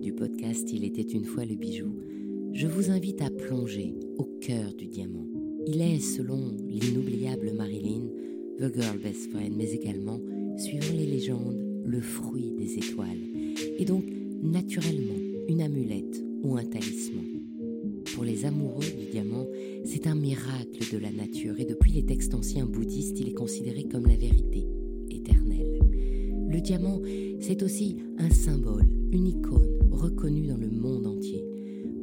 du podcast Il était une fois le bijou, je vous invite à plonger au cœur du diamant. Il est, selon l'inoubliable Marilyn, The Girl Best Friend, mais également, suivant les légendes, le fruit des étoiles, et donc naturellement une amulette ou un talisman. Pour les amoureux du diamant, c'est un miracle de la nature et depuis les textes anciens bouddhistes, il est considéré comme la vérité. Le diamant, c'est aussi un symbole, une icône reconnue dans le monde entier.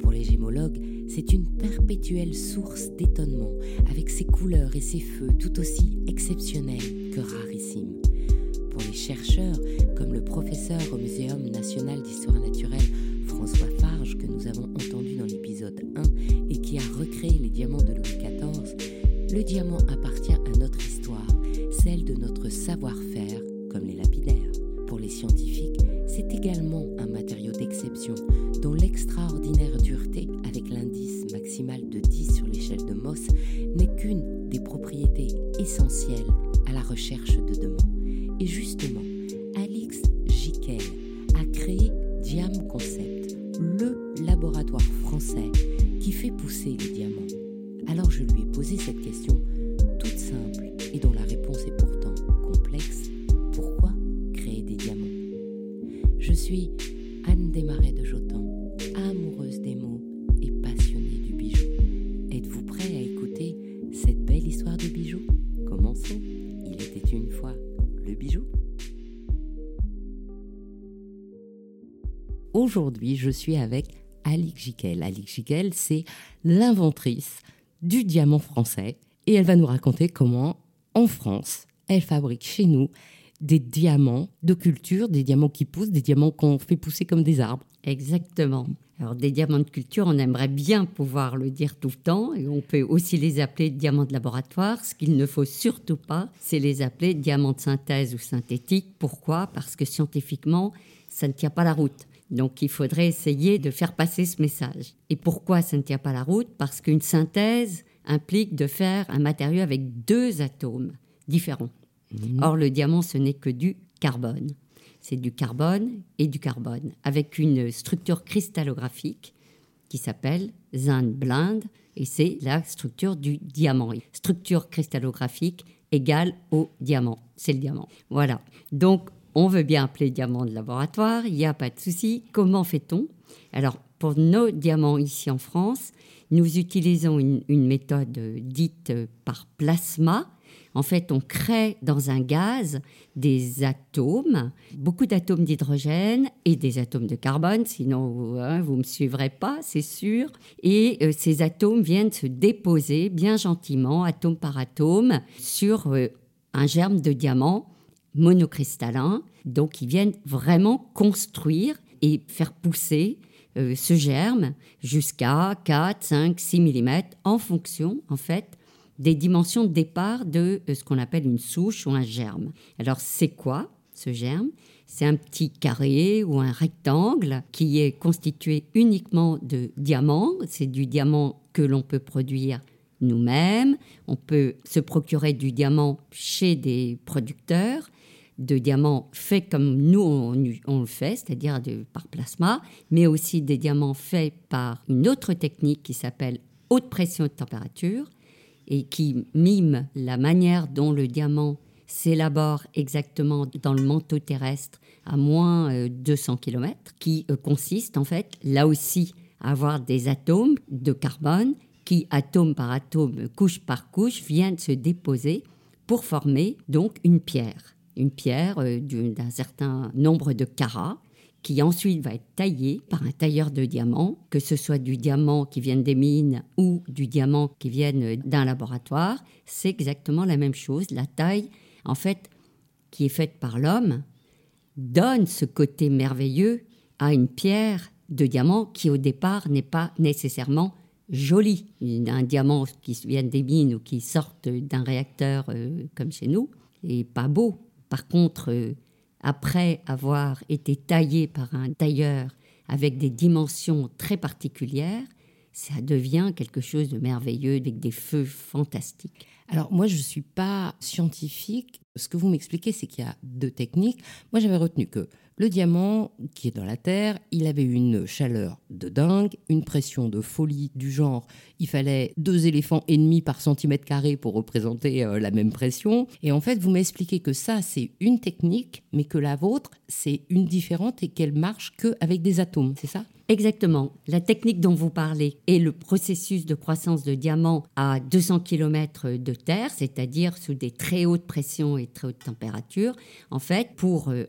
Pour les gémologues, c'est une perpétuelle source d'étonnement, avec ses couleurs et ses feux tout aussi exceptionnels que rarissimes. Pour les chercheurs, comme le professeur au Muséum national d'histoire naturelle François Farge, que nous avons entendu dans l'épisode 1 et qui a recréé les diamants de Louis XIV, le diamant appartient à notre histoire, celle de notre savoir-faire, également un matériau d'exception dont l'extraordinaire dureté, avec l'indice maximal de 10 sur l'échelle de Moss, n'est qu'une des propriétés essentielles à la recherche de demain. Et justement, Alix Jiquel a créé Diam Concept, le laboratoire français qui fait pousser les diamants. Alors je lui ai posé cette question toute simple et dont la réponse est pourtant suis Anne Desmarais de Jotan, amoureuse des mots et passionnée du bijou. Êtes-vous prêt à écouter cette belle histoire de bijoux? Commençons. Il était une fois le bijou. Aujourd'hui, je suis avec Alix Jiquel. Alix Jiquel, c'est l'inventrice du diamant français et elle va nous raconter comment, en France, elle fabrique chez nous des diamants de culture, des diamants qui poussent, des diamants qu'on fait pousser comme des arbres. Exactement. Alors des diamants de culture, on aimerait bien pouvoir le dire tout le temps et on peut aussi les appeler diamants de laboratoire. Ce qu'il ne faut surtout pas, c'est les appeler diamants de synthèse ou synthétiques. Pourquoi? Parce que scientifiquement, ça ne tient pas la route. Donc il faudrait essayer de faire passer ce message. Et pourquoi ça ne tient pas la route? Parce qu'une synthèse implique de faire un matériau avec deux atomes différents. Mmh. Or le diamant, ce n'est que du carbone. C'est du carbone et du carbone, avec une structure cristallographique qui s'appelle zinc blind, et c'est la structure du diamant. Structure cristallographique égale au diamant. C'est le diamant. Voilà. Donc on veut bien appeler diamant de laboratoire, il n'y a pas de souci. Comment fait-on? Alors, pour nos diamants ici en France, nous utilisons une, méthode dite par plasma. En fait, on crée dans un gaz des atomes, beaucoup d'atomes d'hydrogène et des atomes de carbone, sinon hein, vous ne me suivrez pas, c'est sûr. Et euh, ces atomes viennent se déposer bien gentiment, atome par atome, sur euh, un germe de diamant monocristallins, donc ils viennent vraiment construire et faire pousser euh, ce germe jusqu'à 4, 5, 6 mm en fonction, en fait, des dimensions de départ de euh, ce qu'on appelle une souche ou un germe. Alors, c'est quoi ce germe? C'est un petit carré ou un rectangle qui est constitué uniquement de diamants. C'est du diamant que l'on peut produire nous-mêmes. On peut se procurer du diamant chez des producteurs de diamants faits comme nous on, le fait, c'est-à-dire par plasma, mais aussi des diamants faits par une autre technique qui s'appelle haute pression de température et qui mime la manière dont le diamant s'élabore exactement dans le manteau terrestre à moins 200 euh, km, qui euh, consiste en fait là aussi à avoir des atomes de carbone qui, atome par atome, couche par couche, viennent se déposer pour former donc une pierre. Une pierre euh, d'un certain nombre de carats qui ensuite va être taillée par un tailleur de diamants, que ce soit du diamant qui vient des mines ou du diamant qui vient d'un laboratoire, c'est exactement la même chose. La taille, en fait, qui est faite par l'homme, donne ce côté merveilleux à une pierre de diamant qui au départ n'est pas nécessairement jolie. Un diamant qui vient des mines ou qui sort d'un réacteur euh, comme chez nous est pas beau. Par contre, euh, après avoir été taillé par un tailleur avec des dimensions très particulières, ça devient quelque chose de merveilleux avec des feux fantastiques. Alors moi, je ne suis pas scientifique. Ce que vous m'expliquez, c'est qu'il y a deux techniques. Moi, j'avais retenu que Le diamant, qui est dans la Terre, il avait une chaleur de dingue, une pression de folie du genre, il fallait deux éléphants et demi par centimètre carré pour représenter euh, la même pression. Et en fait, vous m'expliquez que ça, c'est une technique, mais que la vôtre, c'est une différente et qu'elle marche qu'avec des atomes, c'est ça? Exactement. La technique dont vous parlez est le processus de croissance de diamants à 200 km de terre, c'est-à-dire sous des très hautes pressions et très hautes températures. En fait, pour euh,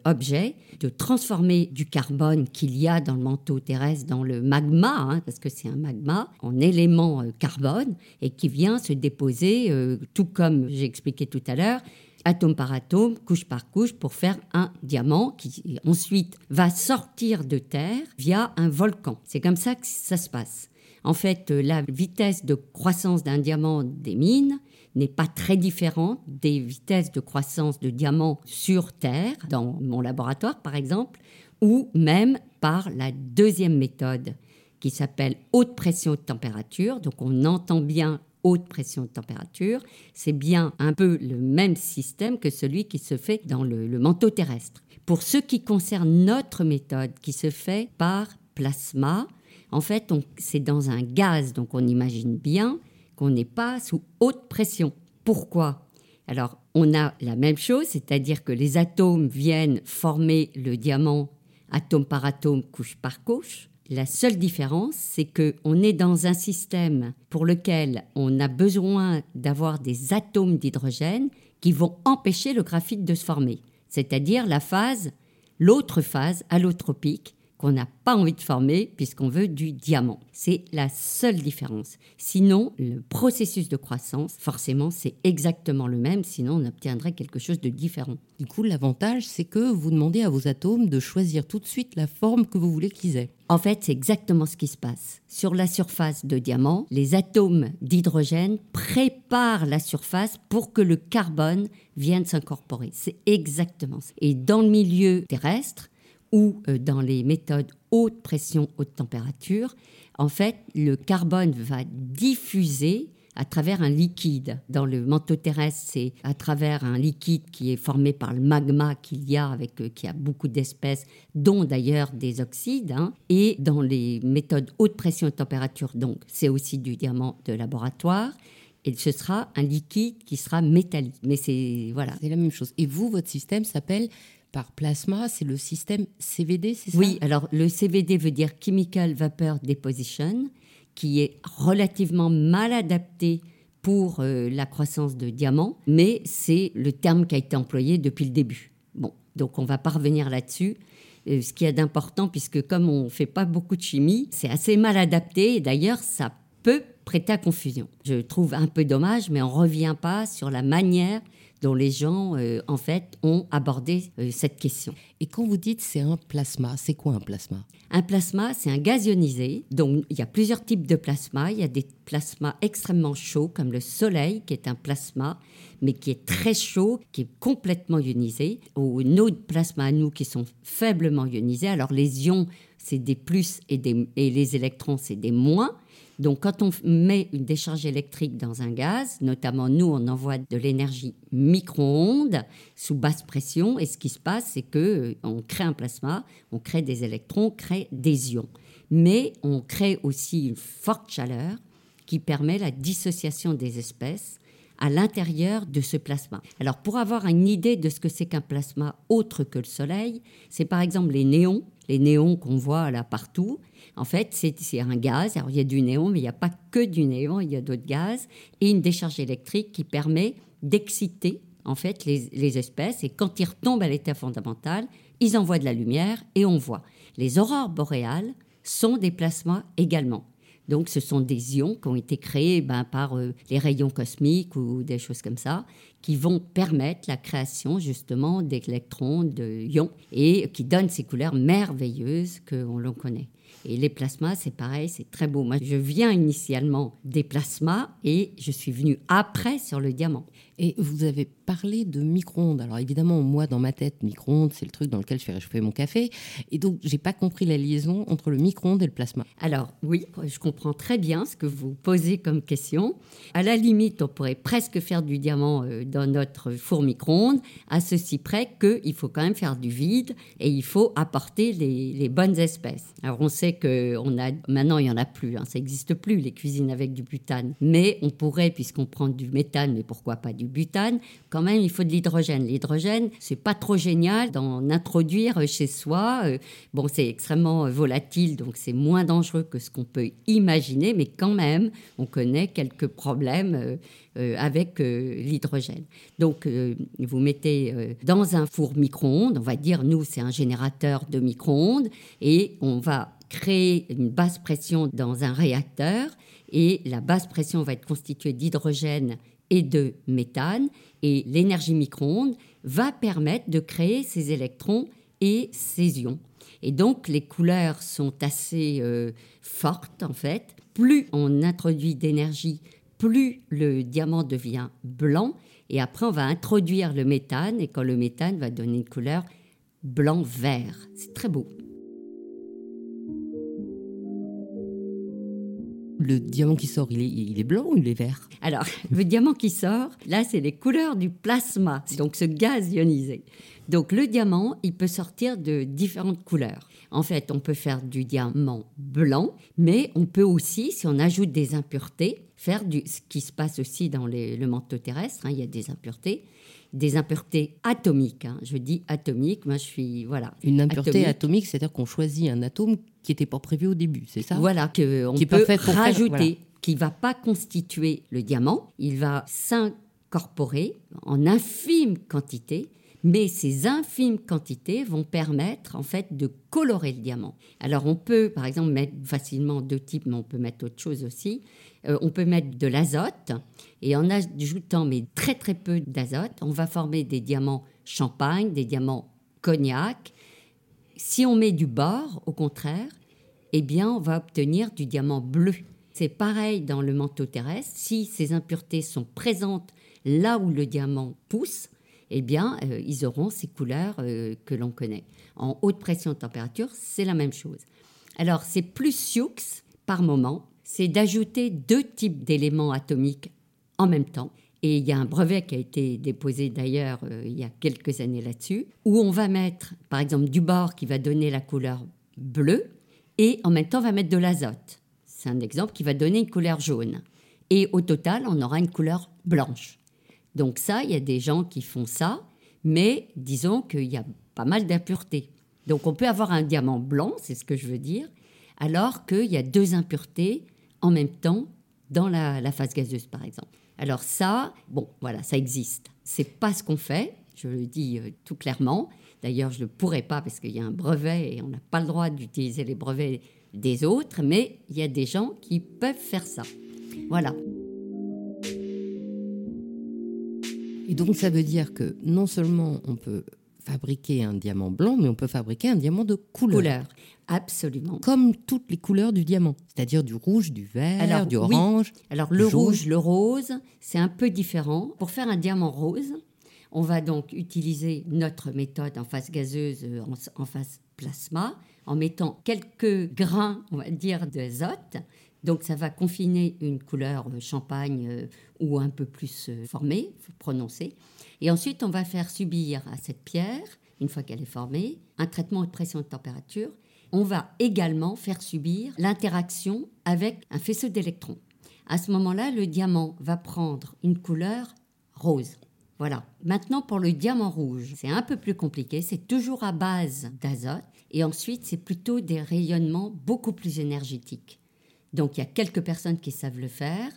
de transformer du carbone qu'il y a dans le manteau terrestre, dans le magma, hein, parce que c'est un magma, en élément euh, carbone et qui vient se déposer, euh, tout comme j'ai expliqué tout à l'heure, atome par atome, couche par couche, pour faire un diamant qui ensuite va sortir de terre via un volcan. C'est comme ça que ça se passe. En fait, la vitesse de croissance d'un diamant des mines n'est pas très différente des vitesses de croissance de diamants sur Terre, dans mon laboratoire par exemple, ou même par la deuxième méthode qui s'appelle haute pression de température. Donc on entend bien haute pression de température, c'est bien un peu le même système que celui qui se fait dans le, manteau terrestre. Pour ce qui concerne notre méthode qui se fait par plasma, en fait, c'est dans un gaz, donc on imagine bien qu'on n'est pas sous haute pression. Pourquoi? Alors, on a la même chose, c'est-à-dire que les atomes viennent former le diamant atome par atome, couche par couche. La seule différence, c'est qu'on est dans un système pour lequel on a besoin d'avoir des atomes d'hydrogène qui vont empêcher le graphite de se former, c'est-à-dire la phase, l'autre phase allotropique qu'on n'a pas envie de former puisqu'on veut du diamant. C'est la seule différence. Sinon, le processus de croissance, forcément, c'est exactement le même, sinon on obtiendrait quelque chose de différent. Du coup, l'avantage, c'est que vous demandez à vos atomes de choisir tout de suite la forme que vous voulez qu'ils aient. En fait, c'est exactement ce qui se passe. Sur la surface de diamant, les atomes d'hydrogène préparent la surface pour que le carbone vienne s'incorporer. C'est exactement ça. Et dans le milieu terrestre, ou euh, dans les méthodes haute pression, haute température, en fait, le carbone va diffuser à travers un liquide. Dans le manteau terrestre, c'est à travers un liquide qui est formé par le magma qu'il y a, avec, euh, qui a beaucoup d'espèces, dont d'ailleurs des oxydes. Hein. Et dans les méthodes haute pression et température, donc c'est aussi du diamant de laboratoire. Et ce sera un liquide qui sera métallique. Mais c'est voilà. C'est la même chose. Et vous, votre système s'appelle par plasma, c'est le système CVD, c'est ça? Oui, alors le CVD veut dire Chemical Vapor Deposition, qui est relativement mal adapté pour euh, la croissance de diamants, mais c'est le terme qui a été employé depuis le début. Bon, donc on va pas revenir là-dessus. Euh, ce qui est d'important, puisque comme on ne fait pas beaucoup de chimie, c'est assez mal adapté, et d'ailleurs ça peut prêter à confusion. Je trouve un peu dommage, mais on ne revient pas sur la manière dont les gens, euh, en fait, ont abordé euh, cette question. Et quand vous dites c'est un plasma, c'est quoi un plasma? Un plasma, c'est un gaz ionisé. Donc, il y a plusieurs types de plasma. Il y a des plasmas extrêmement chauds, comme le Soleil, qui est un plasma, mais qui est très chaud, qui est complètement ionisé. Ou nos plasmas à nous, qui sont faiblement ionisés. Alors, les ions, c'est des plus et, des, et les électrons, c'est des moins. Donc quand on met une décharge électrique dans un gaz, notamment nous, on envoie de l'énergie micro-ondes sous basse pression, et ce qui se passe, c'est que euh, on crée un plasma, on crée des électrons, on crée des ions. Mais on crée aussi une forte chaleur qui permet la dissociation des espèces à l'intérieur de ce plasma. Alors pour avoir une idée de ce que c'est qu'un plasma autre que le Soleil, c'est par exemple les néons, les néons qu'on voit là partout. En fait, c'est un gaz. Alors il y a du néon, mais il n'y a pas que du néon, il y a d'autres gaz et une décharge électrique qui permet d'exciter en fait les, les espèces. Et quand ils retombent à l'état fondamental, ils envoient de la lumière et on voit. Les aurores boréales sont des plasmas également. Donc, ce sont des ions qui ont été créés ben, par euh, les rayons cosmiques ou des choses comme ça, qui vont permettre la création justement d'électrons, de ions, et qui donnent ces couleurs merveilleuses que l'on connaît. Et les plasmas, c'est pareil, c'est très beau. Moi, je viens initialement des plasmas et je suis venue après sur le diamant. Et vous avez parlé de micro-ondes. Alors évidemment, moi, dans ma tête, micro-ondes, c'est le truc dans lequel je fais réchauffer mon café. Et donc, j'ai pas compris la liaison entre le micro-ondes et le plasma. Alors oui, je comprends très bien ce que vous posez comme question. À la limite, on pourrait presque faire du diamant euh, dans notre four micro-ondes, à ceci près qu'il faut quand même faire du vide et il faut apporter les, bonnes espèces. Alors on sait que on a maintenant il y en a plus, hein, ça n'existe plus les cuisines avec du butane, mais on pourrait puisqu'on prend du méthane, mais pourquoi pas du butane, quand même, il faut de l'hydrogène. L'hydrogène, c'est pas trop génial d'en introduire chez soi. Euh, bon, c'est extrêmement volatile, donc c'est moins dangereux que ce qu'on peut imaginer, mais quand même, on connaît quelques problèmes euh, euh, avec l'hydrogène. Donc, vous mettez dans un four micro-ondes, on va dire, nous, c'est un générateur de micro-ondes, et on va créer une basse pression dans un réacteur et la basse pression va être constituée d'hydrogène et de méthane. Et l'énergie micro-ondes va permettre de créer ces électrons et ces ions. Et donc les couleurs sont assez euh, fortes en fait. Plus on introduit d'énergie, plus le diamant devient blanc. Et après on va introduire le méthane et quand le méthane va donner une couleur blanc-vert. C'est très beau. Le diamant qui sort, il est, blanc ou il est vert? Alors, le diamant qui sort, là, c'est les couleurs du plasma, donc ce gaz ionisé. Donc, le diamant, il peut sortir de différentes couleurs. En fait, on peut faire du diamant blanc, mais on peut aussi, si on ajoute des impuretés, faire du, ce qui se passe aussi dans le manteau terrestre, hein, il y a des impuretés, des impuretés atomiques. Hein. Je dis atomique, moi je suis voilà. Une impureté atomique, c'est-à-dire qu'on choisit un atome qui n'était pas prévu au début, c'est ça? Voilà, qu'on peut rajouter, qui ne va pas constituer le diamant, il va s'incorporer en infime quantité mais ces infimes quantités vont permettre en fait de colorer le diamant. Alors on peut par exemple mettre facilement deux types, mais on peut mettre autre chose aussi. Euh, on peut mettre de l'azote et en ajoutant mais très très peu d'azote, on va former des diamants champagne, des diamants cognac. Si on met du bord, au contraire, eh bien on va obtenir du diamant bleu. C'est pareil dans le manteau terrestre. Si ces impuretés sont présentes là où le diamant pousse, eh bien, euh, ils auront ces couleurs euh, que l'on connaît. En haute pression température, c'est la même chose. Alors, c'est plus sioux par moment, c'est d'ajouter deux types d'éléments atomiques en même temps. Et il y a un brevet qui a été déposé d'ailleurs euh, il y a quelques années là-dessus, où on va mettre, par exemple, du bord qui va donner la couleur bleue, et en même temps, on va mettre de l'azote. C'est un exemple qui va donner une couleur jaune. Et au total, on aura une couleur blanche. Donc ça, il y a des gens qui font ça, mais disons qu'il y a pas mal d'impuretés. Donc on peut avoir un diamant blanc, c'est ce que je veux dire, alors qu'il y a deux impuretés en même temps dans la, phase gazeuse, par exemple. Alors ça, bon, voilà, ça existe. C'est pas ce qu'on fait, je le dis euh, tout clairement. D'ailleurs, je ne pourrais pas parce qu'il y a un brevet et on n'a pas le droit d'utiliser les brevets des autres, mais il y a des gens qui peuvent faire ça. Voilà. Et donc ça veut dire que non seulement on peut fabriquer un diamant blanc, mais on peut fabriquer un diamant de couleur. Couleur, absolument. Comme toutes les couleurs du diamant, c'est-à-dire du rouge, du vert, du orange. Alors le rouge, le rose, c'est un peu différent. Pour faire un diamant rose, on va donc utiliser notre méthode en phase gazeuse, en, en phase plasma, en mettant quelques grains, on va dire, d'azote donc ça va confiner une couleur euh, champagne euh, ou un peu plus euh, formée, prononcée. Et ensuite, on va faire subir à cette pierre, une fois qu'elle est formée, un traitement de pression de température. On va également faire subir l'interaction avec un faisceau d'électrons. À ce moment-là, le diamant va prendre une couleur rose. Voilà. Maintenant, pour le diamant rouge, c'est un peu plus compliqué. C'est toujours à base d'azote. Et ensuite, c'est plutôt des rayonnements beaucoup plus énergétiques. Donc il y a quelques personnes qui savent le faire.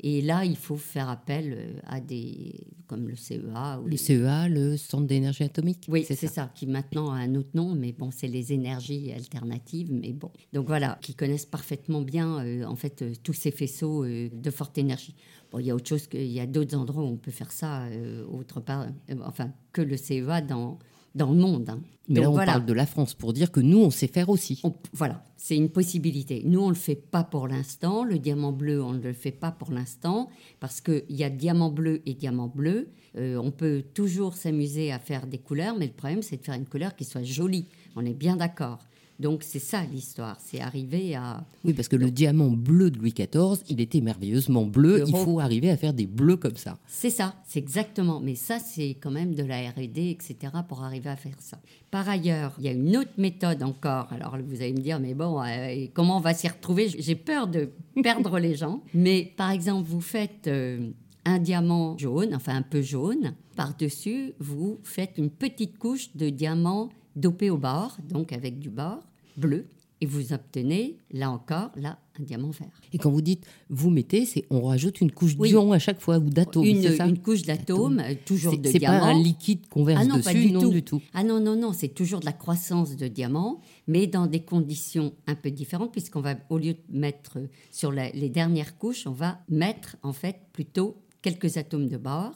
Et là, il faut faire appel euh, à des comme le CEA. le CEA, le Centre d'énergie atomique. Oui, c'est ça. qui maintenant a un autre nom, mais bon, c'est les énergies alternatives. Mais bon, donc voilà, qui connaissent parfaitement bien euh, en fait euh, tous ces faisceaux de forte énergie. Bon, il y a autre chose, qu'il y a d'autres endroits où on peut faire ça autre part, enfin que le CEA dans dans le monde. hein. Mais Donc là, on voilà. parle de la France pour dire que nous, on sait faire aussi. On- voilà, c'est une possibilité. Nous, on ne le fait pas pour l'instant. Le diamant bleu, on ne le fait pas pour l'instant parce qu'il y a diamant bleu et diamant bleu. Euh, on peut toujours s'amuser à faire des couleurs, mais le problème, c'est de faire une couleur qui soit jolie. On est bien d'accord. Donc, c'est ça l'histoire. C'est arriver à. Oui, parce que le diamant bleu de Louis XIV, il était merveilleusement bleu. Le Il faut arriver à faire des bleus comme ça. C'est ça, c'est exactement. Mais ça, c'est quand même de la R&D, etc. pour arriver à faire ça. Par ailleurs, il y a une autre méthode encore. Alors, vous allez me dire, mais bon, euh, comment on va s'y retrouver? J'ai peur de perdre les gens. Mais par exemple, vous faites euh, un diamant jaune, enfin un peu jaune. Par-dessus, vous faites une petite couche de diamant dopé au bord, donc avec du bord bleu. Et vous obtenez, là encore, là, un diamant vert. Et quand vous dites vous mettez, c'est on rajoute une couche Oui. d'ion à chaque fois ou d'atome, une, c'est ça? une couche d'atome, euh, toujours C'est de c'est diamant. pas un liquide qu'on verse Ah non, dessus, pas du non tout. du tout. Ah non, non, non, c'est toujours de la croissance de diamants, mais dans des conditions un peu différentes, puisqu'on va, au lieu de mettre sur la- les dernières couches, on va mettre en fait plutôt quelques atomes de bord.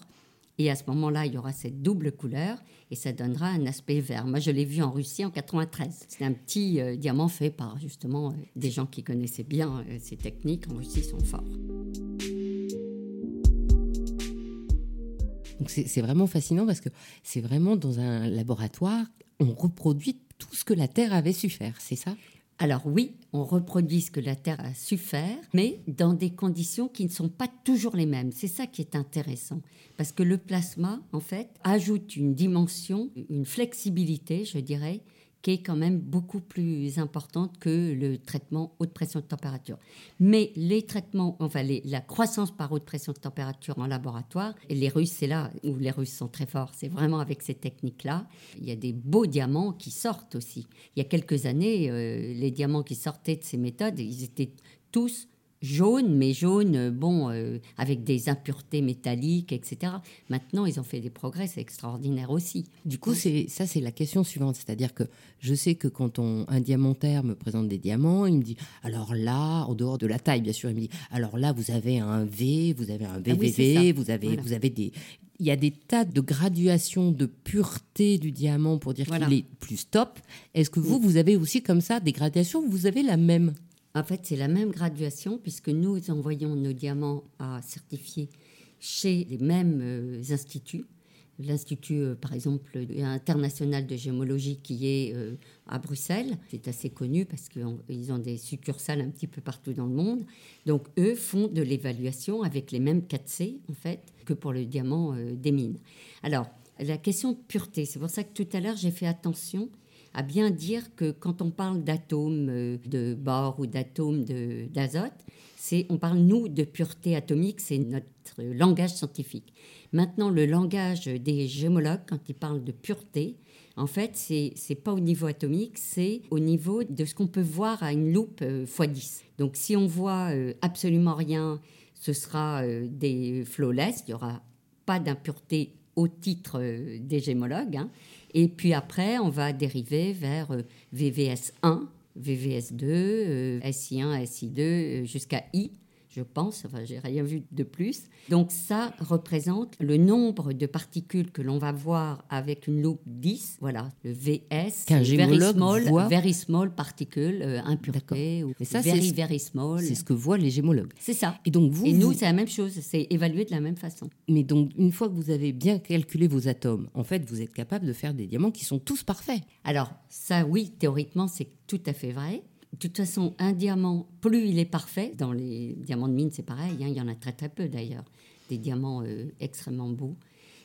Et à ce moment-là, il y aura cette double couleur et ça donnera un aspect vert. Moi, je l'ai vu en Russie en 93. C'est un petit euh, diamant fait par justement euh, des gens qui connaissaient bien euh, ces techniques. En Russie, ils sont forts. Donc c'est c'est vraiment fascinant parce que c'est vraiment dans un laboratoire, on reproduit tout ce que la Terre avait su faire, c'est ça? Alors oui, on reproduit ce que la Terre a su faire, mais dans des conditions qui ne sont pas toujours les mêmes. C'est ça qui est intéressant, parce que le plasma, en fait, ajoute une dimension, une flexibilité, je dirais, qui est quand même beaucoup plus importante que le traitement haute pression de température. Mais les traitements, enfin la croissance par haute pression de température en laboratoire, et les Russes, c'est là où les Russes sont très forts, c'est vraiment avec ces techniques-là. Il y a des beaux diamants qui sortent aussi. Il y a quelques années, euh, les diamants qui sortaient de ces méthodes, ils étaient tous jaunes, mais jaunes, euh, bon, euh, avec des impuretés métalliques, etc. Maintenant, ils ont fait des progrès, c'est extraordinaire aussi. Du coup, c'est ça, c'est la question suivante. C'est-à-dire que je sais que quand on, un diamantaire me présente des diamants, il me dit alors là, en dehors de la taille, bien sûr, il me dit alors là, vous avez un V, vous avez un Ah oui, VVV, ça. vous avez, Voilà. vous avez des. Il y a des tas de graduations de pureté du diamant pour dire Voilà. qu'il est plus top. Est-ce que vous, vous avez aussi comme ça des gradations Vous avez la même? En fait, c'est la même graduation puisque nous envoyons nos diamants à certifier chez les mêmes euh, instituts. L'Institut, euh, par exemple, international de gémologie qui est euh, à Bruxelles, c'est assez connu parce qu'ils ont des succursales un petit peu partout dans le monde. Donc, eux font de l'évaluation avec les mêmes 4C, en fait, que pour le diamant des mines. Alors, la question de pureté, c'est pour ça que tout à l'heure, j'ai fait attention à bien dire que quand on parle d'atomes euh, de bore ou d'atomes d'azote, c'est on parle nous de pureté atomique, c'est notre langage scientifique. Maintenant, le langage des gémologues, quand ils parlent de pureté, en fait, c'est c'est pas au niveau atomique, c'est au niveau de ce qu'on peut voir à une loupe euh, x10. Donc, si on voit euh, absolument rien, ce sera des flawless, il y aura pas d'impureté au titre des gémologues. hein. Et puis après, on va dériver vers euh, VVS1, VVS2, euh, SI1, SI2, euh, jusqu'à I, je pense. Enfin, j'ai rien vu de plus. Donc ça représente le nombre de particules que l'on va voir avec une loupe 10. Voilà, le VS, Qu'un very gémologue small, voit. very small particules, euh, impuretés, ou ça, c'est very, very small. C'est ce que voient les gémologues. C'est ça. Et donc vous, Et nous, vous- c'est la même chose, c'est évalué de la même façon. mais donc une fois que vous avez bien calculé vos atomes, en fait, vous êtes capable de faire des diamants qui sont tous parfaits. Alors, ça, oui, théoriquement, c'est tout à fait vrai. De toute façon, un diamant, plus il est parfait, dans les diamants de mine, c'est pareil, hein, il y en a très très peu d'ailleurs, des diamants euh, extrêmement beaux.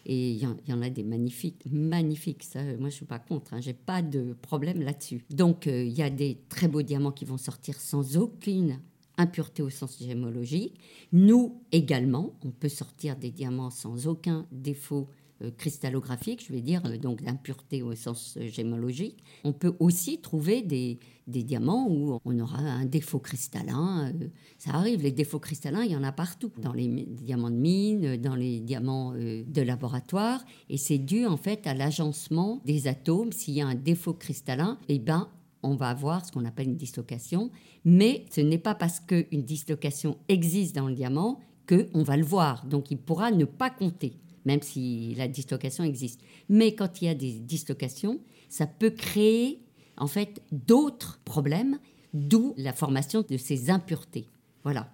Et il y, en, a des magnifiques, magnifiques. Ça, euh, moi, je suis pas contre. Hein, J'ai pas de problème là-dessus. Donc, euh, il y a des très beaux diamants qui vont sortir sans aucune impureté au sens gémologique. Nous également, on peut sortir des diamants sans aucun défaut cristallographique, je vais dire, euh, donc d'impureté au sens euh, gémologique. On peut aussi trouver des, diamants où on aura un défaut cristallin. euh, ça arrive, les défauts cristallins, il y en a partout, dans les diamants de mine, euh, dans les diamants euh, de laboratoire. Et c'est dû en fait à l'agencement des atomes. S'il y a un défaut cristallin, eh ben, on va avoir ce qu'on appelle une dislocation. Mais ce n'est pas parce qu'une dislocation existe dans le diamant qu'on va le voir. Donc il pourra ne pas compter. Même si la dislocation existe. Mais quand il y a des dislocations, ça peut créer en fait d'autres problèmes, d'où la formation de ces impuretés. Voilà.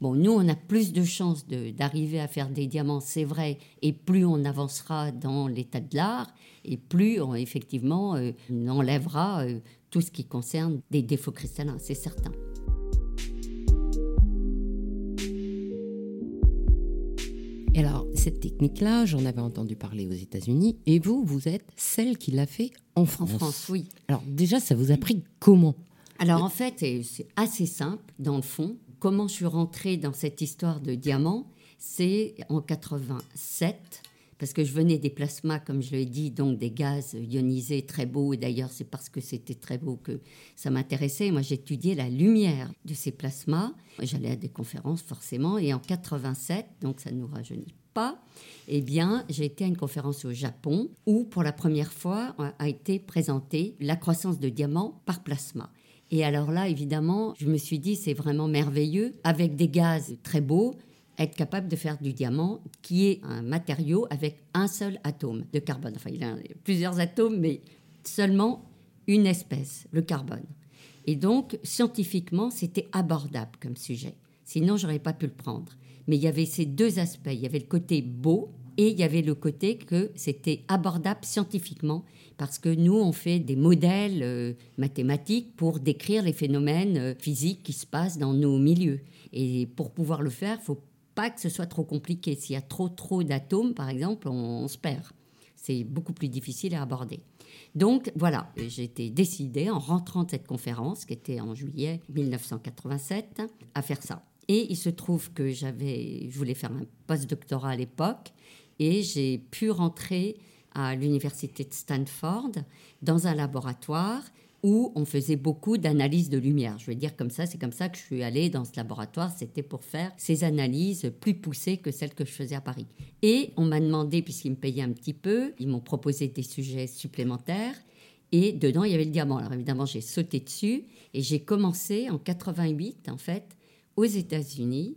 Bon, nous, on a plus de chances d'arriver à faire des diamants, c'est vrai, et plus on avancera dans l'état de l'art, et plus on, effectivement euh, enlèvera euh, tout ce qui concerne des défauts cristallins, c'est certain. Cette technique-là, j'en avais entendu parler aux États-Unis, et vous, vous êtes celle qui l'a fait en France. En France, oui. Alors, déjà, ça vous a pris comment? Alors, en fait, c'est assez simple, dans le fond. Comment je suis rentrée dans cette histoire de diamant C'est en 87 parce que je venais des plasmas, comme je l'ai dit, donc des gaz ionisés très beaux. Et d'ailleurs, c'est parce que c'était très beau que ça m'intéressait. Moi, j'étudiais la lumière de ces plasmas. J'allais à des conférences, forcément. Et en 87, donc ça ne nous rajeunit eh bien, j'ai été à une conférence au Japon où, pour la première fois, a été présentée la croissance de diamants par plasma. Et alors là, évidemment, je me suis dit, c'est vraiment merveilleux, avec des gaz très beaux, être capable de faire du diamant, qui est un matériau avec un seul atome de carbone. Enfin, il a plusieurs atomes, mais seulement une espèce, le carbone. Et donc, scientifiquement, c'était abordable comme sujet. Sinon, j'aurais pas pu le prendre. Mais il y avait ces deux aspects. Il y avait le côté beau et il y avait le côté que c'était abordable scientifiquement parce que nous, on fait des modèles euh, mathématiques pour décrire les phénomènes euh, physiques qui se passent dans nos milieux. Et pour pouvoir le faire, il faut pas que ce soit trop compliqué. S'il y a trop trop d'atomes, par exemple, on, se perd. C'est beaucoup plus difficile à aborder. Donc voilà, été décidée en rentrant de cette conférence, qui était en juillet 1987, à faire ça. Et il se trouve que j'avais, je voulais faire un post-doctorat à l'époque, et j'ai pu rentrer à l'université de Stanford dans un laboratoire où on faisait beaucoup d'analyses de lumière. Je vais dire comme ça, c'est comme ça que je suis allée dans ce laboratoire. C'était pour faire ces analyses plus poussées que celles que je faisais à Paris. Et on m'a demandé, puisqu'ils me payaient un petit peu, ils m'ont proposé des sujets supplémentaires. Et dedans, il y avait le diamant. Alors évidemment, j'ai sauté dessus et j'ai commencé en 88, en fait, aux États-Unis,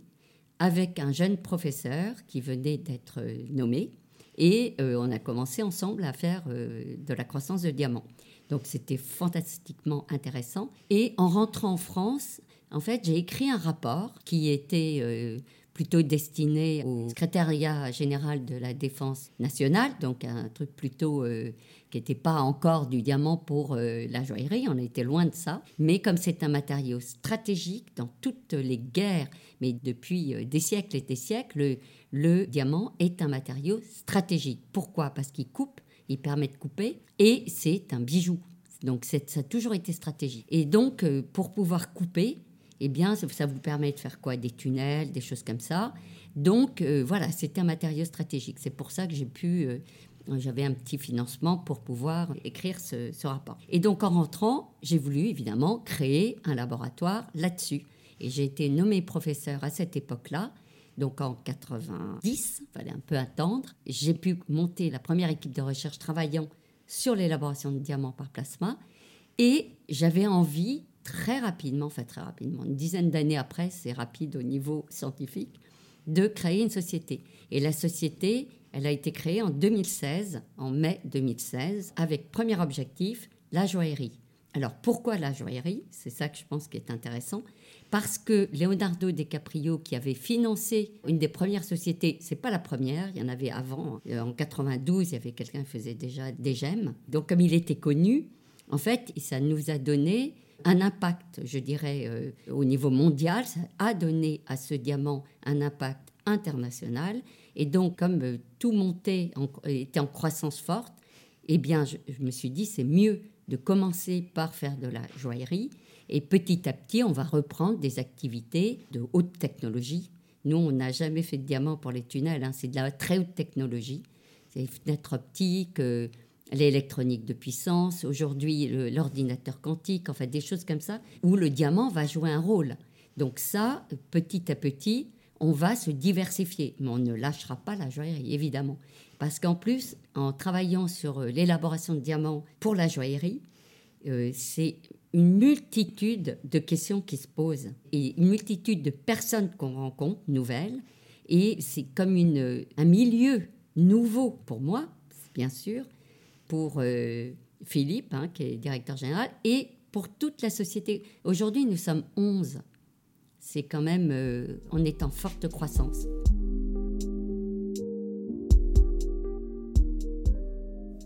avec un jeune professeur qui venait d'être nommé. Et euh, on a commencé ensemble à faire euh, de la croissance de diamants. Donc c'était fantastiquement intéressant. Et en rentrant en France, en fait, j'ai écrit un rapport qui était euh, plutôt destiné au secrétariat général de la défense nationale, donc un truc plutôt euh, qui n'était pas encore du diamant pour euh, la joaillerie, on était loin de ça. Mais comme c'est un matériau stratégique dans toutes les guerres, mais depuis des siècles et des siècles, le diamant est un matériau stratégique. Pourquoi? Parce qu'il coupe il permet de couper, et c'est un bijou. Donc ça a toujours été stratégique. Et donc, euh, pour pouvoir couper, eh bien, ça, vous permet de faire quoi? Des tunnels, des choses comme ça. Donc, euh, voilà, c'était un matériau stratégique. C'est pour ça que j'ai pu... Euh, j'avais un petit financement pour pouvoir écrire ce, rapport. Et donc, en rentrant, j'ai voulu, évidemment, créer un laboratoire là-dessus. Et j'ai été nommé professeur à cette époque-là donc en 90, il fallait un peu attendre. J'ai pu monter la première équipe de recherche travaillant sur l'élaboration de diamants par plasma. Et j'avais envie très rapidement, enfin très rapidement, une dizaine d'années après, c'est rapide au niveau scientifique, de créer une société. Et la société, elle a été créée en 2016, en mai 2016, avec premier objectif, la joaillerie. Alors pourquoi la joaillerie? C'est ça que je pense qui est intéressant parce que Leonardo DiCaprio, qui avait financé une des premières sociétés, c'est pas la première, il y en avait avant, hein. en 92, il y avait quelqu'un qui faisait déjà des gemmes. Donc comme il était connu, en fait, ça nous a donné un impact, je dirais, euh, au niveau mondial, ça a donné à ce diamant un impact international. Et donc, comme euh, tout montait, était en croissance forte, eh bien, je me suis dit, c'est mieux de commencer par faire de la joaillerie et petit à petit, on va reprendre des activités de haute technologie. Nous, on n'a jamais fait de diamant pour les tunnels, hein. c'est de la très haute technologie. C'est les fenêtres optiques, euh, l'électronique de puissance, aujourd'hui l'ordinateur quantique, enfin des choses comme ça, où le diamant va jouer un rôle. Donc ça, petit à petit, on va se diversifier, mais on ne lâchera pas la joaillerie, évidemment. Parce qu'en plus, en travaillant sur euh, l'élaboration de diamants pour la joaillerie, euh, c'est une multitude de questions qui se posent et une multitude de personnes qu'on rencontre, nouvelles, et c'est comme une, un milieu nouveau pour moi, bien sûr, pour euh, Philippe, hein, qui est directeur général, et pour toute la société. Aujourd'hui, nous sommes 11. C'est quand même, euh, on est en forte croissance.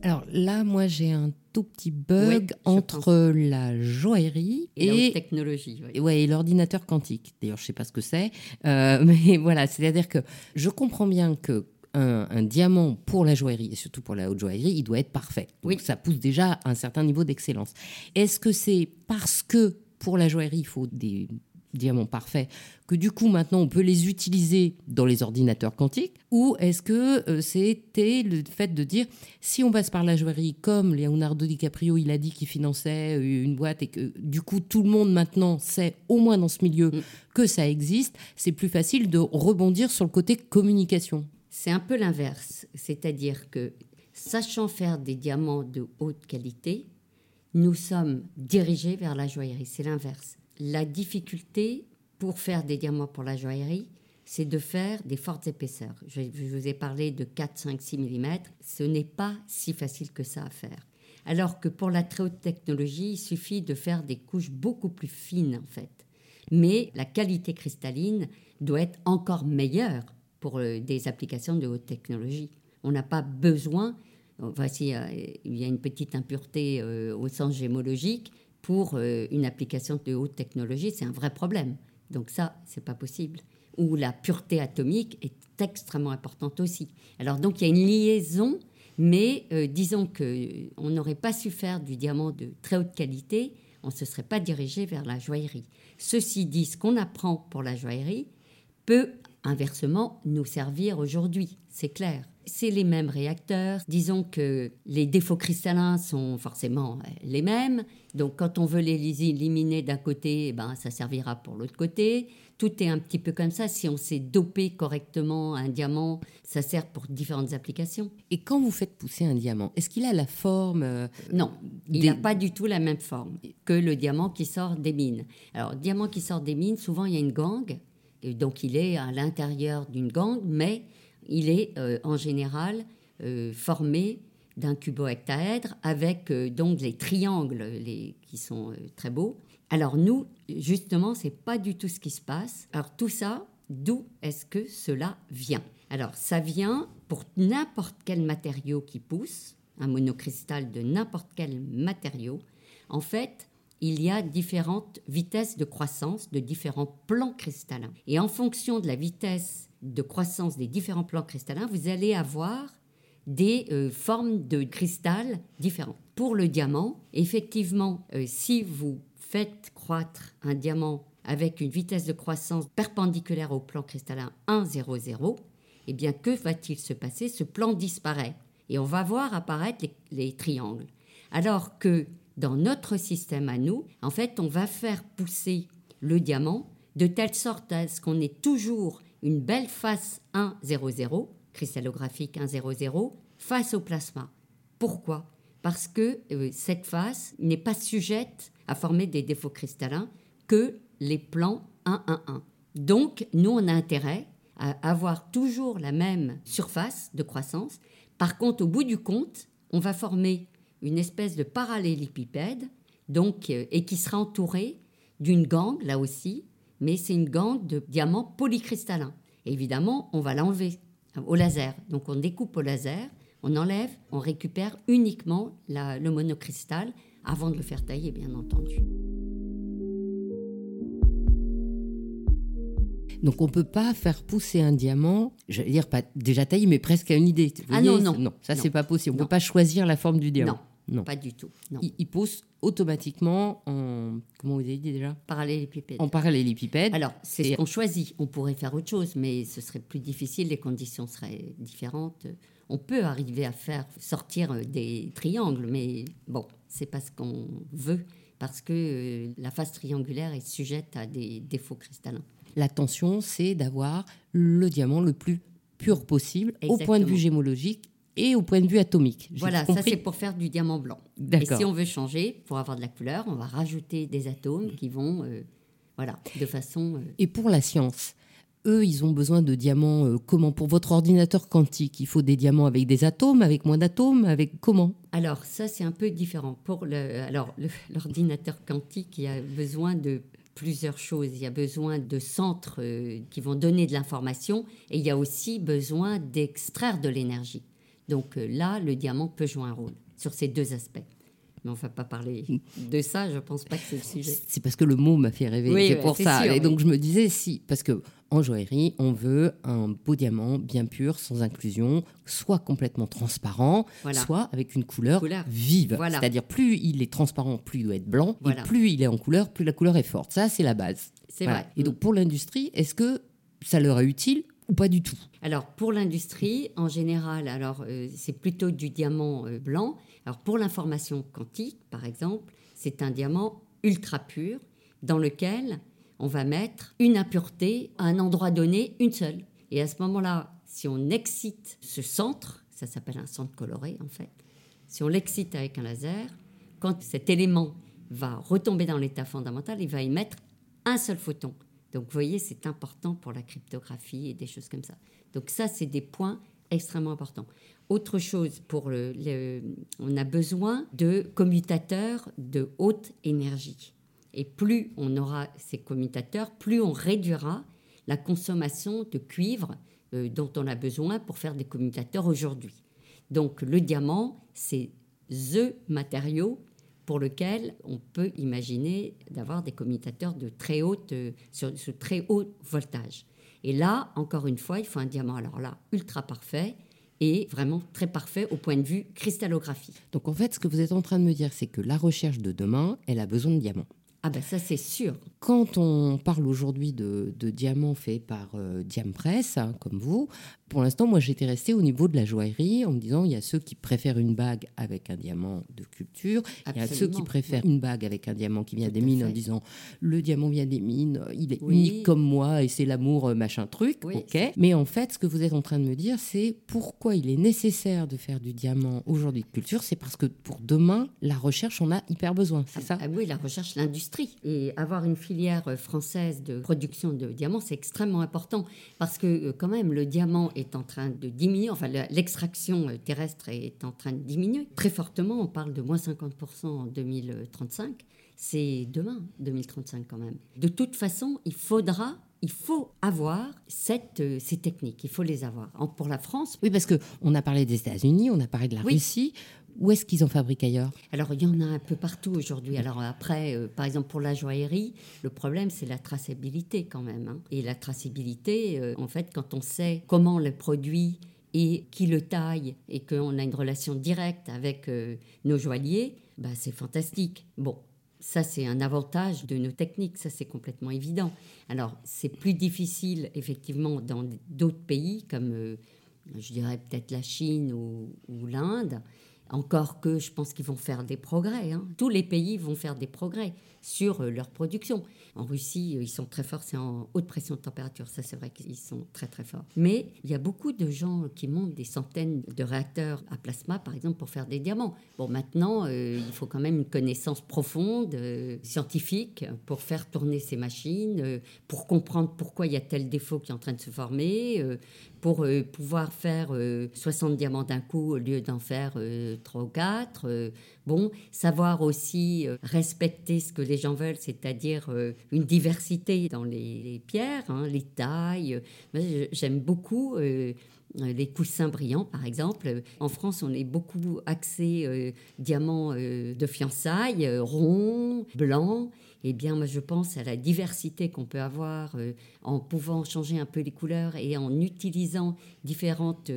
Alors là, moi, j'ai un tout petit bug entre la joaillerie et, et la technologie. Oui. Ouais, et l'ordinateur quantique. D'ailleurs, je sais pas ce que c'est, euh, mais voilà, c'est-à-dire que je comprends bien que un, diamant pour la joaillerie et surtout pour la haute joaillerie, il doit être parfait. Donc oui. ça pousse déjà à un certain niveau d'excellence. Est-ce que c'est parce que pour la joaillerie, il faut des diamants parfaits, que du coup maintenant on peut les utiliser dans les ordinateurs quantiques Ou est-ce que euh, c'était le fait de dire si on passe par la joaillerie comme Leonardo DiCaprio il a dit qu'il finançait euh, une boîte et que du coup tout le monde maintenant sait au moins dans ce milieu mm. que ça existe, c'est plus facile de rebondir sur le côté communication c'est un peu l'inverse, c'est-à-dire que sachant faire des diamants de haute qualité, nous sommes dirigés vers la joaillerie. C'est l'inverse. La difficulté pour faire des diamants pour la joaillerie, c'est de faire des fortes épaisseurs. Je, vous ai parlé de 4, 5, 6 mm. Ce n'est pas si facile que ça à faire. Alors que pour la très haute technologie, il suffit de faire des couches beaucoup plus fines en fait. Mais la qualité cristalline doit être encore meilleure pour euh, des applications de haute technologie. On n'a pas besoin, voici, euh, il y a une petite impureté euh, au sens gémologique, pour une application de haute technologie, c'est un vrai problème. Donc ça, c'est pas possible. Ou la pureté atomique est extrêmement importante aussi. Alors donc il y a une liaison, mais disons que on n'aurait pas su faire du diamant de très haute qualité, on ne se serait pas dirigé vers la joaillerie. Ceci dit, ce qu'on apprend pour la joaillerie peut inversement nous servir aujourd'hui, c'est clair. C'est les mêmes réacteurs. Disons que les défauts cristallins sont forcément euh, les mêmes. Donc quand on veut les éliminer d'un côté, eh ben, ça servira pour l'autre côté. Tout est un petit peu comme ça. Si on sait doper correctement un diamant, ça sert pour différentes applications. Et quand vous faites pousser un diamant, est-ce qu'il a la forme euh, Non, il n'a pas du tout la même forme que le diamant qui sort des mines. Alors, diamant qui sort des mines, souvent il y a une gangue donc il est à l'intérieur d'une gangue, mais il est euh, en général euh, formé d'un cubohectaèdre avec euh, donc les triangles les, qui sont très beaux. Alors nous, justement, c'est pas du tout ce qui se passe. Alors tout ça, d'où est-ce que cela vient? Alors ça vient pour n'importe quel matériau qui pousse, un monocristal de n'importe quel matériau. En fait, il y a différentes vitesses de croissance de différents plans cristallins. Et en fonction de la vitesse de croissance des différents plans cristallins, vous allez avoir des euh, formes de cristal différentes. Pour le diamant, effectivement, euh, si vous faites croître un diamant avec une vitesse de croissance perpendiculaire au plan cristallin 1, 0, 0, eh bien, que va-t-il se passer? Ce plan disparaît et on va voir apparaître les triangles. Alors que dans notre système à nous, en fait, on va faire pousser le diamant de telle sorte à ce qu'on ait toujours une belle face 1,00, cristallographique 1,00, face au plasma. Pourquoi? Parce que euh, cette face n'est pas sujette à former des défauts cristallins que les plans 1,1,1. Donc, nous, on a intérêt à avoir toujours la même surface de croissance. Par contre, au bout du compte, on va former une espèce de parallélépipède, donc, euh, et qui sera entourée d'une gangue, là aussi, mais c'est une gangue de diamants polycristallins. évidemment, on va l'enlever au laser. Donc on découpe au laser, on enlève, on récupère uniquement le monocristal avant de le faire tailler, bien entendu. Donc on ne peut pas faire pousser un diamant, je veux dire pas déjà taillé, mais presque à une idée. ah non, non. Non, ça c'est pas possible. On ne peut pas choisir la forme du diamant. Non. Non. Pas du tout. Il, pousse automatiquement en. Comment vous avez dit déjà? Parallélépipède. En parallélépipède. Alors, c'est ce qu'on choisit. On pourrait faire autre chose, mais ce serait plus difficile, les conditions seraient différentes. On peut arriver à faire sortir des triangles, mais bon, c'est pas ce qu'on veut, parce que euh, la face triangulaire est sujette à des défauts cristallins. L'intention, c'est d'avoir le diamant le plus pur possible au point de vue gémologique et au point de vue atomique. Voilà, ça c'est pour faire du diamant blanc. Et si on veut changer, pour avoir de la couleur, on va rajouter des atomes qui vont, euh, voilà, de façon. Euh, et pour la science, eux, ils ont besoin de diamants euh, comment Pour votre ordinateur quantique, il faut des diamants avec des atomes, avec moins d'atomes, avec comment? Alors ça, c'est un peu différent. Pour le, alors l'ordinateur quantique, il a besoin de plusieurs choses. Il y a besoin de centres qui vont donner de l'information et il y a aussi besoin d'extraire de l'énergie. Donc euh, là, le diamant peut jouer un rôle sur ces deux aspects. Mais on ne va pas parler de ça, je ne pense pas que c'est le sujet. C'est parce que le mot m'a fait rêver, oui, c'est pour ça. et donc je me disais, si, parce que en joaillerie, on veut un beau diamant bien pur, sans inclusion, soit complètement transparent, soit avec une couleur, vive. C'est-à-dire plus il est transparent, plus il doit être blanc, et plus il est en couleur, plus la couleur est forte. Ça, c'est la base. C'est vrai. Et donc pour l'industrie, est-ce que ça leur est utile ou pas du tout Alors pour l'industrie, en général, alors euh, c'est plutôt du diamant euh, blanc. Alors pour l'information quantique, par exemple, c'est un diamant ultra pur dans lequel on va mettre une impureté à un endroit donné, une seule. Et à ce moment-là, si on excite ce centre, ça s'appelle un centre coloré en fait, si on l'excite avec un laser, quand cet élément va retomber dans l'état fondamental, il va émettre un seul photon. Donc vous voyez, c'est important pour la cryptographie et des choses comme ça. Donc ça, c'est des points extrêmement importants. Autre chose, pour le, on a besoin de commutateurs de haute énergie. Et plus on aura ces commutateurs, plus on réduira la consommation de cuivre euh, dont on a besoin pour faire des commutateurs aujourd'hui. Donc le diamant, c'est the matériau pour lequel on peut imaginer d'avoir des commutateurs de très haute, euh, sur, très haut voltage. Et là, encore une fois, il faut un diamant, alors là, ultra parfait et vraiment très parfait au point de vue cristallographie. Donc en fait, ce que vous êtes en train de me dire, c'est que la recherche de demain, elle a besoin de diamants. Ah ben ça c'est sûr. Quand on parle aujourd'hui de, diamants faits par euh, Diampress, hein, comme vous, pour l'instant, moi, j'étais restée au niveau de la joaillerie en me disant, il y a ceux qui préfèrent une bague avec un diamant de culture, il y a ceux qui préfèrent une bague avec un diamant qui vient des mines en disant, le diamant vient des mines, il est unique comme moi et c'est l'amour, euh, machin truc, ok. Mais en fait, ce que vous êtes en train de me dire, c'est pourquoi il est nécessaire de faire du diamant aujourd'hui de culture, c'est parce que pour demain, la recherche, on a hyper besoin, c'est ça? ah Oui, la recherche, l'industrie. Et avoir une filière euh, française de production de diamants, c'est extrêmement important parce que euh, quand même, le diamant est en train de diminuer, enfin l'extraction euh, terrestre est en train de diminuer très fortement. On parle de moins 50% en 2035. C'est demain, 2035 quand même. De toute façon, il faudra il faut avoir cette, euh, ces techniques, il faut les avoir. pour la France. Oui, parce qu'on a parlé des États-Unis, on a parlé de la Russie. Où est-ce qu'ils en fabriquent ailleurs? Alors, il y en a un peu partout aujourd'hui. Alors, après, euh, par exemple, pour la joaillerie, le problème, c'est la traçabilité quand même. Hein. Et la traçabilité, euh, en fait, quand on sait comment le produit et qui le taille et qu'on a une relation directe avec euh, nos joailliers, bah, c'est fantastique. Bon, ça, c'est un avantage de nos techniques, ça, c'est complètement évident. Alors, c'est plus difficile, effectivement, dans d'autres pays, comme, je dirais peut-être la Chine ou l'Inde. Encore que je pense qu'ils vont faire des progrès. Hein. Tous les pays vont faire des progrès sur euh, leur production. En Russie, euh, ils sont très forts, c'est en haute pression de température, ça c'est vrai qu'ils sont très très forts. Mais il y a beaucoup de gens qui montent des centaines de réacteurs à plasma, par exemple, pour faire des diamants. Bon, maintenant, euh, il faut quand même une connaissance profonde, scientifique, pour faire tourner ces machines, pour comprendre pourquoi il y a tel défaut qui est en train de se former, pour pouvoir faire 60 diamants d'un coup au lieu d'en faire 3 ou 4. Bon, savoir aussi respecter ce que les gens veulent, c'est-à-dire euh, une diversité dans les, pierres, hein, les tailles. J'aime beaucoup euh, les coussins brillants, par exemple. En France, on est beaucoup axé euh, diamants de fiançailles, ronds, blancs. Eh bien, moi, je pense à la diversité qu'on peut avoir en pouvant changer un peu les couleurs et en utilisant différentes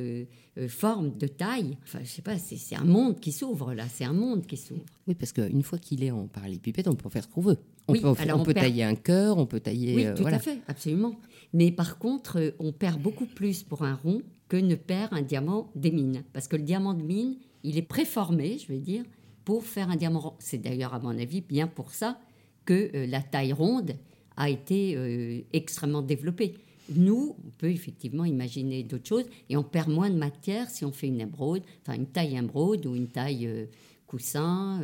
formes de taille. Enfin, je sais pas, c'est un monde qui s'ouvre là, c'est un monde qui s'ouvre. Oui, parce qu'une fois qu'il est en parallélépipède, on peut faire ce qu'on veut. On peut, on, peut tailler un cœur, on peut tailler. Oui, tout à fait, absolument. Mais par contre, euh, on perd beaucoup plus pour un rond que ne perd un diamant des mines. Parce que le diamant de mine, il est préformé, je vais dire, pour faire un diamant rond. C'est d'ailleurs, à mon avis, bien pour ça que euh, la taille ronde a été euh, extrêmement développée. Nous, on peut effectivement imaginer d'autres choses et on perd moins de matière si on fait une enfin une taille émeraude ou une taille coussin,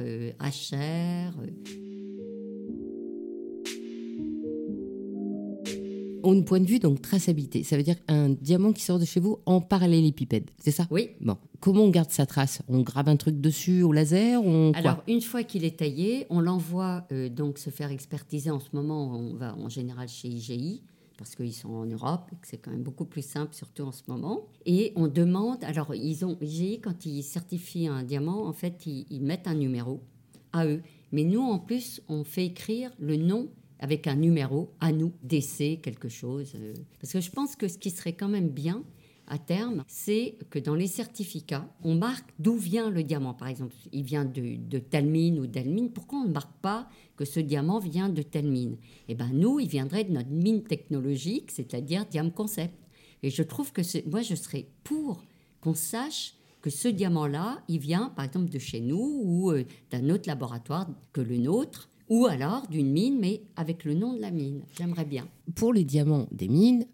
HR. Au point de vue, donc traçabilité, ça veut dire un diamant qui sort de chez vous en parallélépipède, c'est ça? Oui. Bon, comment on garde sa trace? On grave un truc dessus au laser on quoi? Alors, une fois qu'il est taillé, on l'envoie euh, donc se faire expertiser. En ce moment, on va en général chez IGI parce qu'ils sont en Europe et que c'est quand même beaucoup plus simple, surtout en ce moment. Et on demande, alors ils ont, IGI, quand ils certifient un diamant, en fait, ils, ils mettent un numéro à eux. Mais nous, en plus, on fait écrire le nom avec un numéro à nous, DC, quelque chose. euh. Parce que je pense que ce qui serait quand même bien, à terme, c'est que dans les certificats, on marque d'où vient le diamant. Par exemple, il vient de, de telle mine ou telle mine. Pourquoi on ne marque pas que ce diamant vient de telle mine? Eh bien, nous, il viendrait de notre mine technologique, c'est-à-dire Diam Concept. Et je trouve que moi, je serais pour qu'on sache que ce diamant-là, il vient, par exemple, de chez nous ou euh, d'un autre laboratoire que le nôtre, ou alors d'une mine, mais avec le nom de la mine. J'aimerais bien. Pour les diamants des mines,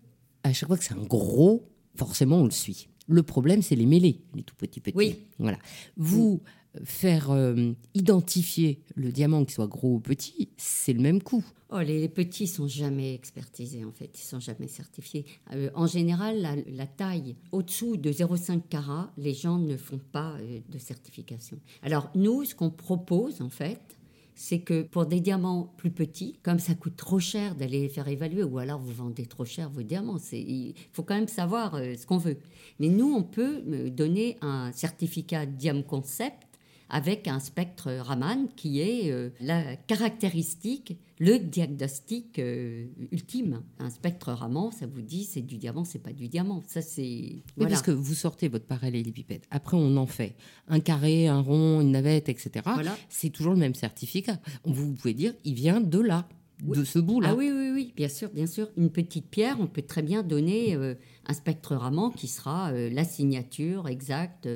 à chaque fois que c'est un gros, forcément on le suit. Le problème, c'est les mêlés, les tout petits petits. Oui. Voilà. Vous faire euh, identifier le diamant, qu'il soit gros ou petit, c'est le même coup. Oh, les, les petits sont jamais expertisés en fait, ils sont jamais certifiés. Euh, en général, la, la taille au-dessous de 0,5 carats, les gens ne font pas euh, de certification. Alors nous, ce qu'on propose en fait, c'est que pour des diamants plus petits, comme ça coûte trop cher d'aller les faire évaluer, ou alors vous vendez trop cher vos diamants, il faut quand même savoir euh, ce qu'on veut. Mais nous, on peut donner un certificat Diam Concept avec un spectre Raman qui est euh, la caractéristique, le diagnostic euh, ultime. Un spectre Raman, ça vous dit c'est du diamant, c'est pas du diamant. Ça c'est Oui, voilà. parce que vous sortez votre parallélépipède. Après, on en fait un carré, un rond, une navette, etc. Voilà. C'est toujours le même certificat. Vous pouvez dire, il vient de là, de ce bout-là. Ah oui, oui, oui, bien sûr, bien sûr. Une petite pierre, on peut très bien donner euh, un spectre Raman qui sera euh, la signature exacte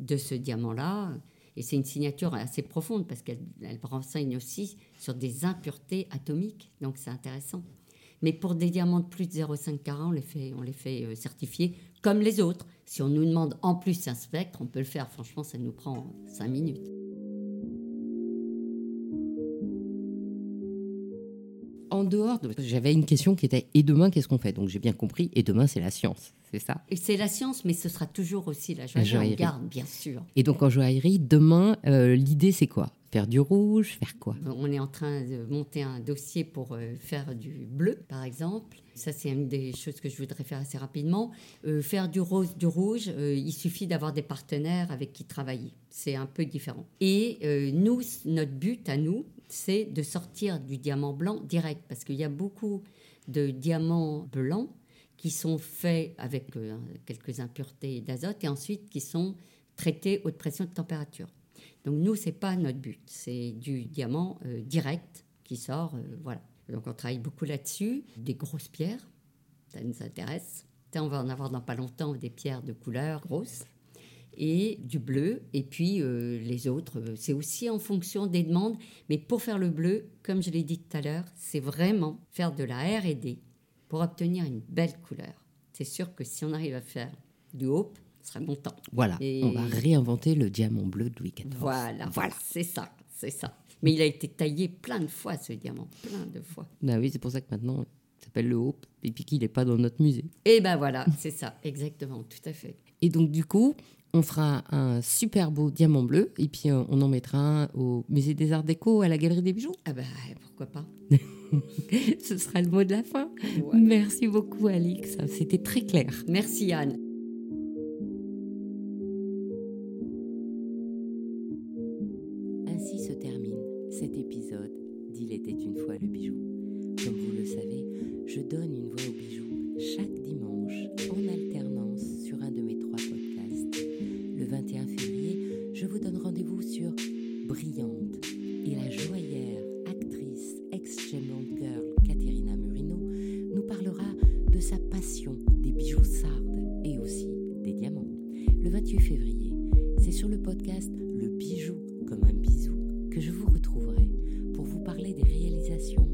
de ce diamant-là. Et c'est une signature assez profonde parce qu'elle elle renseigne aussi sur des impuretés atomiques. Donc c'est intéressant. Mais pour des diamants de plus de 0,5 carat, on les fait, on les fait euh, certifier comme les autres. Si on nous demande en plus un spectre, on peut le faire. Franchement, ça nous prend 5 minutes. En dehors de... J'avais une question qui était, et demain, qu'est-ce qu'on fait? Donc j'ai bien compris, et demain, c'est la science, c'est ça Et c'est la science, mais ce sera toujours aussi la La joaillerie. On garde, bien sûr. Et donc en joaillerie, demain, euh, l'idée, c'est quoi? Faire du rouge, faire quoi? On est en train de monter un dossier pour euh, faire du bleu, par exemple. Ça, c'est une des choses que je voudrais faire assez rapidement. Euh, faire du rose, du rouge, il suffit d'avoir des partenaires avec qui travailler. C'est un peu différent. Et nous, notre but à nous, c'est de sortir du diamant blanc direct, parce qu'il y a beaucoup de diamants blancs qui sont faits avec euh, quelques impuretés d'azote et ensuite qui sont traités haute pression de température. Donc nous, c'est pas notre but, c'est du diamant euh, direct qui sort, euh, voilà. Donc on travaille beaucoup là-dessus, des grosses pierres, ça nous intéresse. On va en avoir dans pas longtemps des pierres de couleur grosses et du bleu. Et puis les autres, c'est aussi en fonction des demandes. Mais pour faire le bleu, comme je l'ai dit tout à l'heure, c'est vraiment faire de la R&D pour obtenir une belle couleur. C'est sûr que si on arrive à faire du hope, ce sera bon temps. Voilà, Et- on va réinventer le diamant bleu de Louis XIV. Voilà, voilà, c'est ça, c'est ça. Mais il a été taillé plein de fois, ce diamant, plein de fois. Bah oui, c'est pour ça que maintenant, il s'appelle le Hope, et puis qu'il n'est pas dans notre musée. Et ben voilà, c'est ça, exactement, tout à fait. Et donc, du coup, on fera un super beau diamant bleu, et puis euh, on en mettra un au musée des Arts Déco, à la Galerie des Bijoux. Ah ben, pourquoi pas Ce sera le mot de la fin. Voilà. Merci beaucoup, Alix. C'était très clair. Merci Anne. Ainsi se termine cet épisode d'Il était une fois le bijou. Comme vous le savez, je donne une voix au bijou chaque dimanche en alternance sur un de mes. Le 21 février, je vous donne rendez-vous sur Brillante et la joaillère, actrice, ex-Gemland Girl Caterina Murino nous parlera de sa passion des bijoux sardes et aussi des diamants. Le 28 février, c'est sur le podcast Le bijou comme un bisou que je vous retrouverai pour vous parler des réalisations